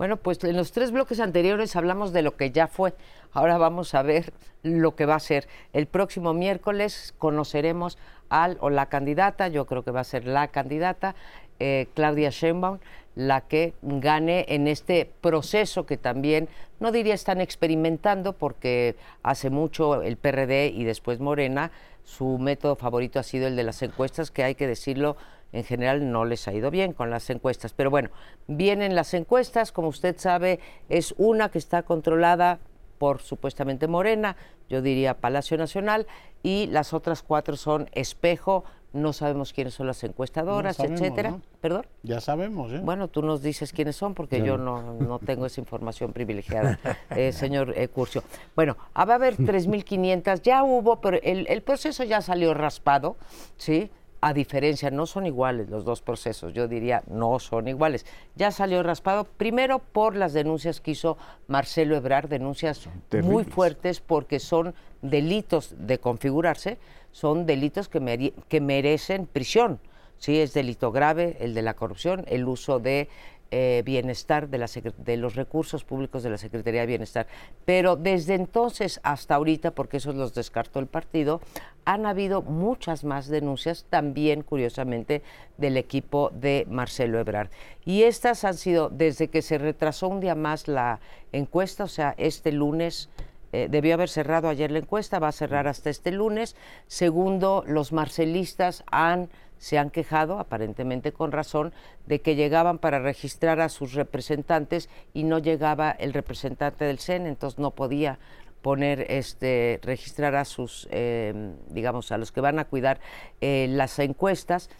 Bueno, pues en los tres bloques anteriores hablamos de lo que ya fue. Ahora vamos a ver lo que va a ser. El próximo miércoles conoceremos al o la candidata, yo creo que va a ser la candidata, eh, Claudia Sheinbaum, la que gane en este proceso que también, no diría están experimentando, porque hace mucho el PRD y después Morena, su método favorito ha sido el de las encuestas, que hay que decirlo, en general no les ha ido bien con las encuestas. Pero bueno, vienen las encuestas, como usted sabe, es una que está controlada por supuestamente Morena, yo diría Palacio Nacional, y las otras cuatro son Espejo, no sabemos quiénes son las encuestadoras, sabemos, etcétera. ¿no? ¿Perdón? Ya sabemos, ¿eh? Bueno, tú nos dices quiénes son porque yo no, no tengo esa información privilegiada, eh, señor eh, Curcio. Bueno, ah, va a haber 3.500, ya hubo, pero el, el proceso ya salió raspado, ¿sí? A diferencia, no son iguales los dos procesos, yo diría no son iguales. Ya salió raspado, primero por las denuncias que hizo Marcelo Ebrard, denuncias muy fuertes porque son delitos de configurarse, son delitos que, mere- que merecen prisión. Sí, es delito grave el de la corrupción, el uso de eh, bienestar de, los recursos públicos de la Secretaría de Bienestar. Pero desde entonces hasta ahorita, porque esos los descartó el partido, han habido muchas más denuncias, también curiosamente del equipo de Marcelo Ebrard. Y estas han sido, desde que se retrasó un día más la encuesta, o sea, este lunes eh, debió haber cerrado ayer la encuesta, va a cerrar hasta este lunes. Segundo, los marcelistas han, se han quejado, aparentemente con razón, de que llegaban para registrar a sus representantes y no llegaba el representante del CEN, entonces no podía poner, este, registrar a sus, eh, digamos, a los que van a cuidar eh, las encuestas.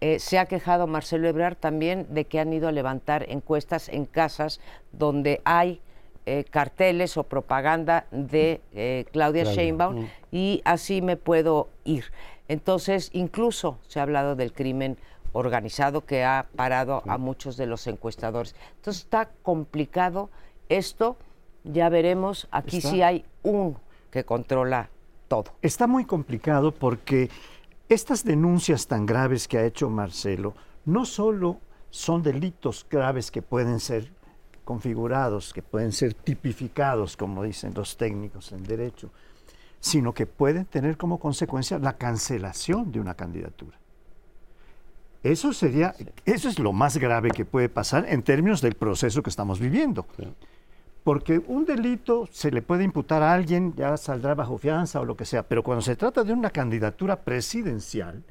Eh, se ha quejado Marcelo Ebrard también de que han ido a levantar encuestas en casas donde hay eh, carteles o propaganda de eh, Claudia Claudia, Sheinbaum mm. y así me puedo ir. Entonces, incluso se ha hablado del crimen organizado que ha parado a muchos de los encuestadores. Entonces, está complicado esto. Ya veremos. Aquí Está- sí hay un que controla todo. Está muy complicado porque estas denuncias tan graves que ha hecho Marcelo no solo son delitos graves que pueden ser configurados, que pueden ser tipificados, como dicen los técnicos en derecho, sino que pueden tener como consecuencia la cancelación de una candidatura. Eso sería, eso es lo más grave que puede pasar en términos del proceso que estamos viviendo. Porque un delito se le puede imputar a alguien, ya saldrá bajo fianza o lo que sea, pero cuando se trata de una candidatura presidencial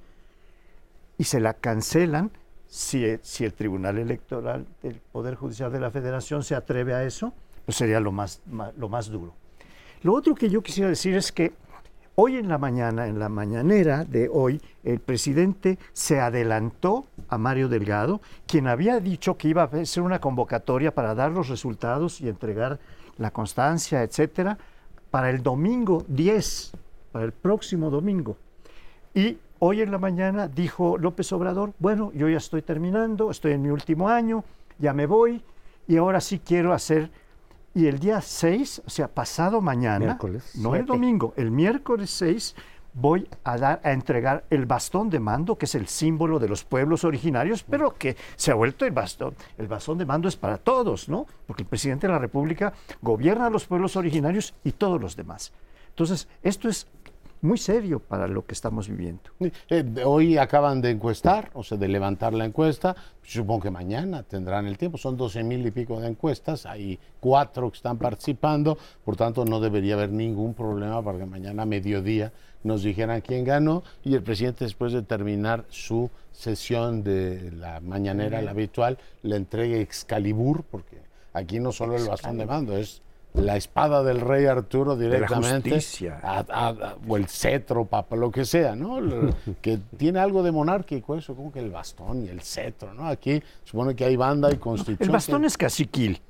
y se la cancelan, si, si el Tribunal Electoral del Poder Judicial de la Federación se atreve a eso, pues sería lo más, lo más duro. Lo otro que yo quisiera decir es que hoy en la mañana, en la mañanera de hoy, el presidente se adelantó a Mario Delgado, quien había dicho que iba a hacer una convocatoria para dar los resultados y entregar la constancia, etcétera, para el domingo 10, para el próximo domingo. Y hoy en la mañana dijo López Obrador, bueno, yo ya estoy terminando, estoy en mi último año, ya me voy y ahora sí quiero hacer... Y el día 6, o sea, pasado mañana, Miércoles no el domingo, el miércoles 6, voy a dar a entregar el bastón de mando, que es el símbolo de los pueblos originarios, pero que se ha vuelto el bastón. El bastón de mando es para todos, ¿no? Porque el presidente de la República gobierna a los pueblos originarios y todos los demás. Entonces, esto es muy serio para lo que estamos viviendo. Eh, hoy acaban de encuestar, o sea, de levantar la encuesta. Supongo que mañana tendrán el tiempo. Son 12 mil y pico de encuestas. Hay cuatro que están participando. Por tanto, no debería haber ningún problema para que mañana a mediodía nos dijeran quién ganó y el presidente después de terminar su sesión de la mañanera, la habitual, le entregue Excalibur, porque aquí no solo el bastón de mando, es la espada del rey Arturo directamente, o el cetro, papa, lo que sea, ¿no? que tiene algo de monárquico eso, como que el bastón y el cetro, ¿no? Aquí supone que hay banda y constitución. El bastón es caciquil.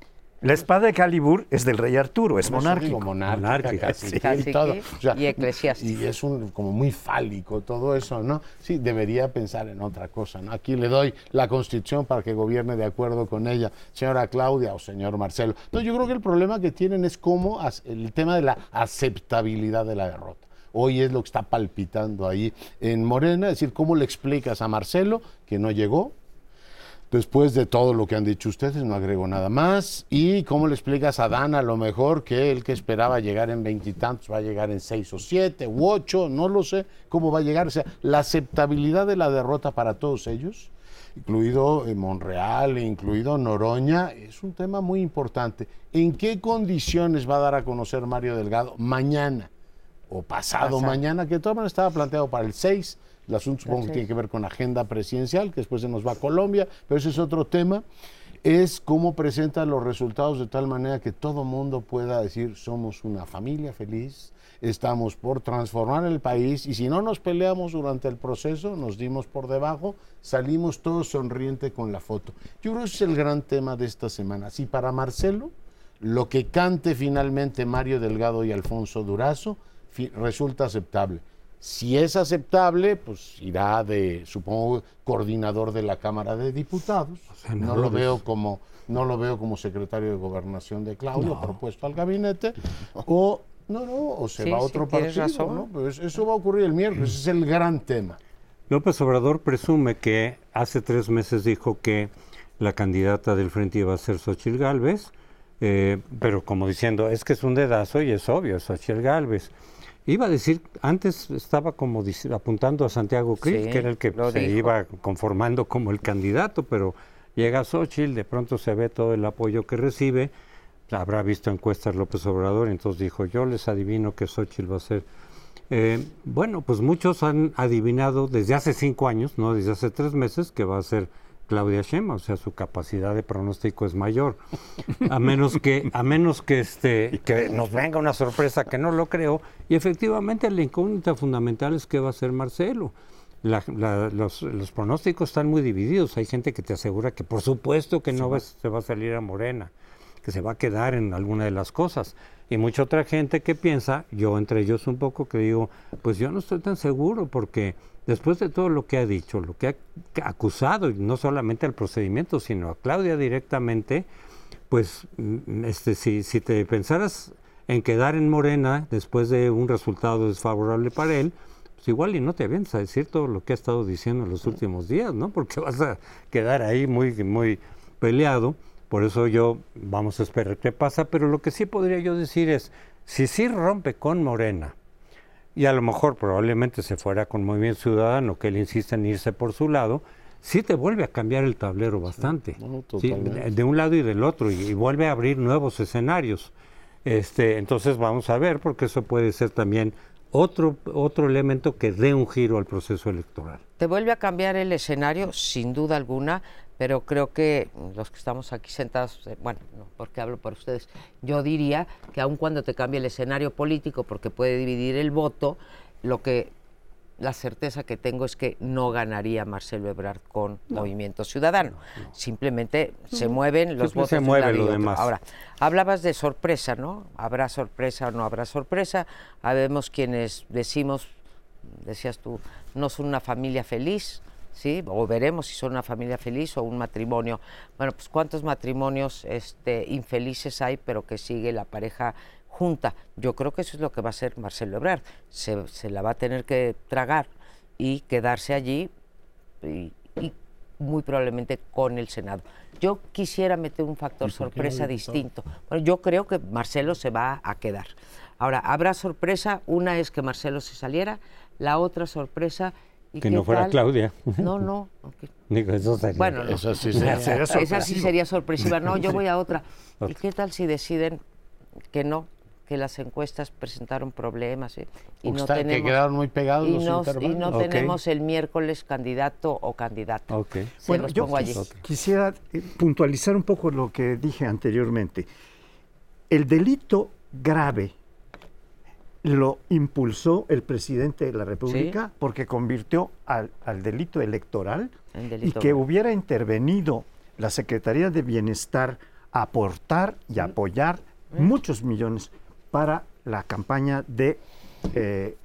La espada de Calibur es del rey Arturo, es monárquico. monárquica, y todo. y eclesiástico. Y es un, como muy fálico todo eso, ¿no? Sí, debería pensar en otra cosa, ¿no? Aquí le doy la constitución para que gobierne de acuerdo con ella, señora Claudia o señor Marcelo. Entonces yo creo que el problema que tienen es cómo el tema de la aceptabilidad de la derrota. Hoy es lo que está palpitando ahí en Morena, es decir, cómo le explicas a Marcelo que no llegó, Después de todo lo que han dicho ustedes, no agrego nada más. ¿Y cómo le explicas a Dan a lo mejor que el que esperaba llegar en veintitantos va a llegar en seis o siete u ocho? No lo sé cómo va a llegar. O sea, la aceptabilidad de la derrota para todos ellos, incluido eh, Monreal, incluido Noroña, es un tema muy importante. ¿En qué condiciones va a dar a conocer Mario Delgado mañana o pasado mañana? Que todo estaba planteado para el 6 el asunto supongo que tiene que ver con agenda presidencial, que después se nos va a Colombia, pero ese es otro tema. Es cómo presentan los resultados de tal manera que todo mundo pueda decir somos una familia feliz, estamos por transformar el país y si no nos peleamos durante el proceso, nos dimos por debajo, salimos todos sonrientes con la foto. Yo creo que ese es el gran tema de esta semana. Si para Marcelo lo que cante finalmente Mario Delgado y Alfonso Durazo resulta aceptable. Si es aceptable, pues irá de, supongo, coordinador de la Cámara de Diputados. no lo veo como no lo veo como secretario de gobernación de Claudio, propuesto al gabinete, o no, no, o se va a otro partido, ¿no? Pues eso va a ocurrir el miércoles, ese es el gran tema. López Obrador presume que hace tres meses dijo que la candidata del frente iba a ser Xochitl Gálvez, eh, pero como diciendo, es que es un dedazo y es obvio, Xochitl Gálvez. Iba a decir, antes estaba como apuntando a Santiago Cris, que era el que se iba conformando como el candidato, pero llega Xochitl, de pronto se ve todo el apoyo que recibe, habrá visto encuestas López Obrador, entonces dijo, yo les adivino que Xochitl va a ser. Eh, bueno, pues muchos han adivinado desde hace cinco años, no desde hace tres meses, que va a ser Claudia Sheinbaum, o sea, su capacidad de pronóstico es mayor. A menos que a menos que este que nos venga una sorpresa que no lo creo y efectivamente la incógnita fundamental es qué va a hacer Marcelo. los, pronósticos están muy divididos. Hay gente que te asegura que por supuesto que no se va a salir a Morena, que se va a quedar en alguna de las cosas. Y mucha otra gente que piensa, yo entre ellos un poco, que digo, pues yo no estoy tan seguro porque después de todo lo que ha dicho, lo que ha acusado, y no solamente al procedimiento, sino a Claudia directamente, pues mm, este, si, te pensaras en quedar en Morena después de un resultado desfavorable para él, pues igual y no te avientas a decir todo lo que ha estado diciendo en los últimos días, ¿no? Porque vas a quedar ahí muy, muy peleado. Por eso yo vamos a esperar qué pasa, pero lo que sí podría yo decir es, si sí rompe con Morena, y a lo mejor probablemente se fuera con Movimiento Ciudadano, que él insiste en irse por su lado, sí te vuelve a cambiar el tablero bastante, de, un lado y del otro, y, vuelve a abrir nuevos escenarios. Este, entonces vamos a ver, porque eso puede ser también otro, otro elemento que dé un giro al proceso electoral. Te vuelve a cambiar el escenario, sin duda alguna, pero creo que los que estamos aquí sentados, eh, bueno, no porque hablo por ustedes, yo diría que aun cuando te cambie el escenario político, porque puede dividir el voto, lo que la certeza que tengo es que no ganaría Marcelo Ebrard con Movimiento Ciudadano. Simplemente se mueven los votos. Se mueve lo demás. Ahora, hablabas de sorpresa, ¿no? ¿Habrá sorpresa o no habrá sorpresa? Habemos quienes decimos, decías tú, no son una familia feliz, ¿sí? O veremos si son una familia feliz o un matrimonio. Bueno, pues cuántos matrimonios este, infelices hay, pero que sigue la pareja junta. Yo creo que eso es lo que va a hacer Marcelo Ebrard. Se, la va a tener que tragar y quedarse allí y, muy probablemente con el Senado. Yo quisiera meter un factor sorpresa distinto. Bueno, yo creo que Marcelo se va a quedar. Ahora, habrá sorpresa, una es que Marcelo se saliera, la otra sorpresa... ¿y que no fuera tal? Claudia. No, no. ok. Digo, eso sería- Bueno, no. Eso sí sería- Sería Esa sí sería sorpresiva. No, yo voy a otra. ¿Y qué tal si deciden que no, que las encuestas presentaron problemas eh, y no que tenemos quedaron muy pegados y los no, y tenemos el miércoles candidato o candidata. Ok. Se Bueno, los yo pongo allí. quis- quisiera eh, puntualizar un poco lo que dije anteriormente. El delito grave lo impulsó el presidente de la República porque convirtió al, al delito electoral y que hubiera intervenido la Secretaría de Bienestar a aportar y apoyar muchos millones para la campaña de eh,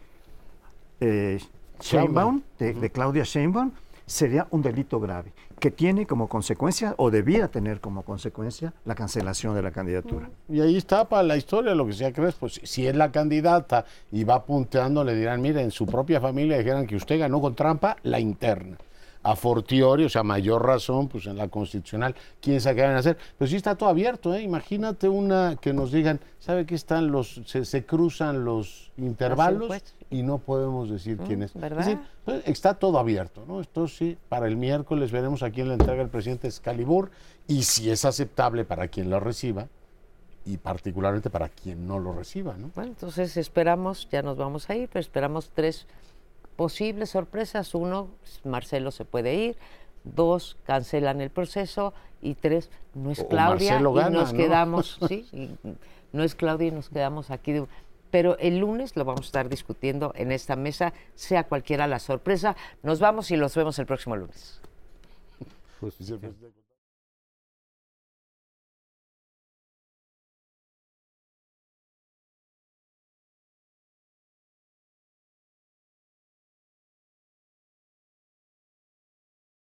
eh, Sheinbaum, de, de Claudia Sheinbaum, sería un delito grave que tiene como consecuencia o debía tener como consecuencia la cancelación de la candidatura. Y ahí está para la historia lo que sea crees, pues si es la candidata y va punteando, le dirán, mire, en su propia familia dijeran que usted ganó con trampa la interna. A fortiori, o sea, mayor razón, pues en la constitucional, quién sabe qué van a hacer. Pero sí está todo abierto, ¿eh? Imagínate una que nos digan, ¿sabe qué están los, se, se cruzan los intervalos y no podemos decir quién es? Es ¿verdad? decir, pues, está todo abierto, ¿no? Esto sí, para el miércoles veremos a quién le entrega el presidente Excalibur y si es aceptable para quien lo reciba y particularmente para quien no lo reciba, ¿no? Bueno, entonces esperamos, ya nos vamos a ir, pero esperamos tres posibles sorpresas. Uno, Marcelo se puede ir. Dos, cancelan el proceso. Y tres, no es O Claudia Marcelo y gana, nos ¿no? quedamos, sí, y no es Claudia y nos quedamos aquí. de- pero el lunes lo vamos a estar discutiendo en esta mesa, sea cualquiera la sorpresa. Nos vamos y los vemos el próximo lunes.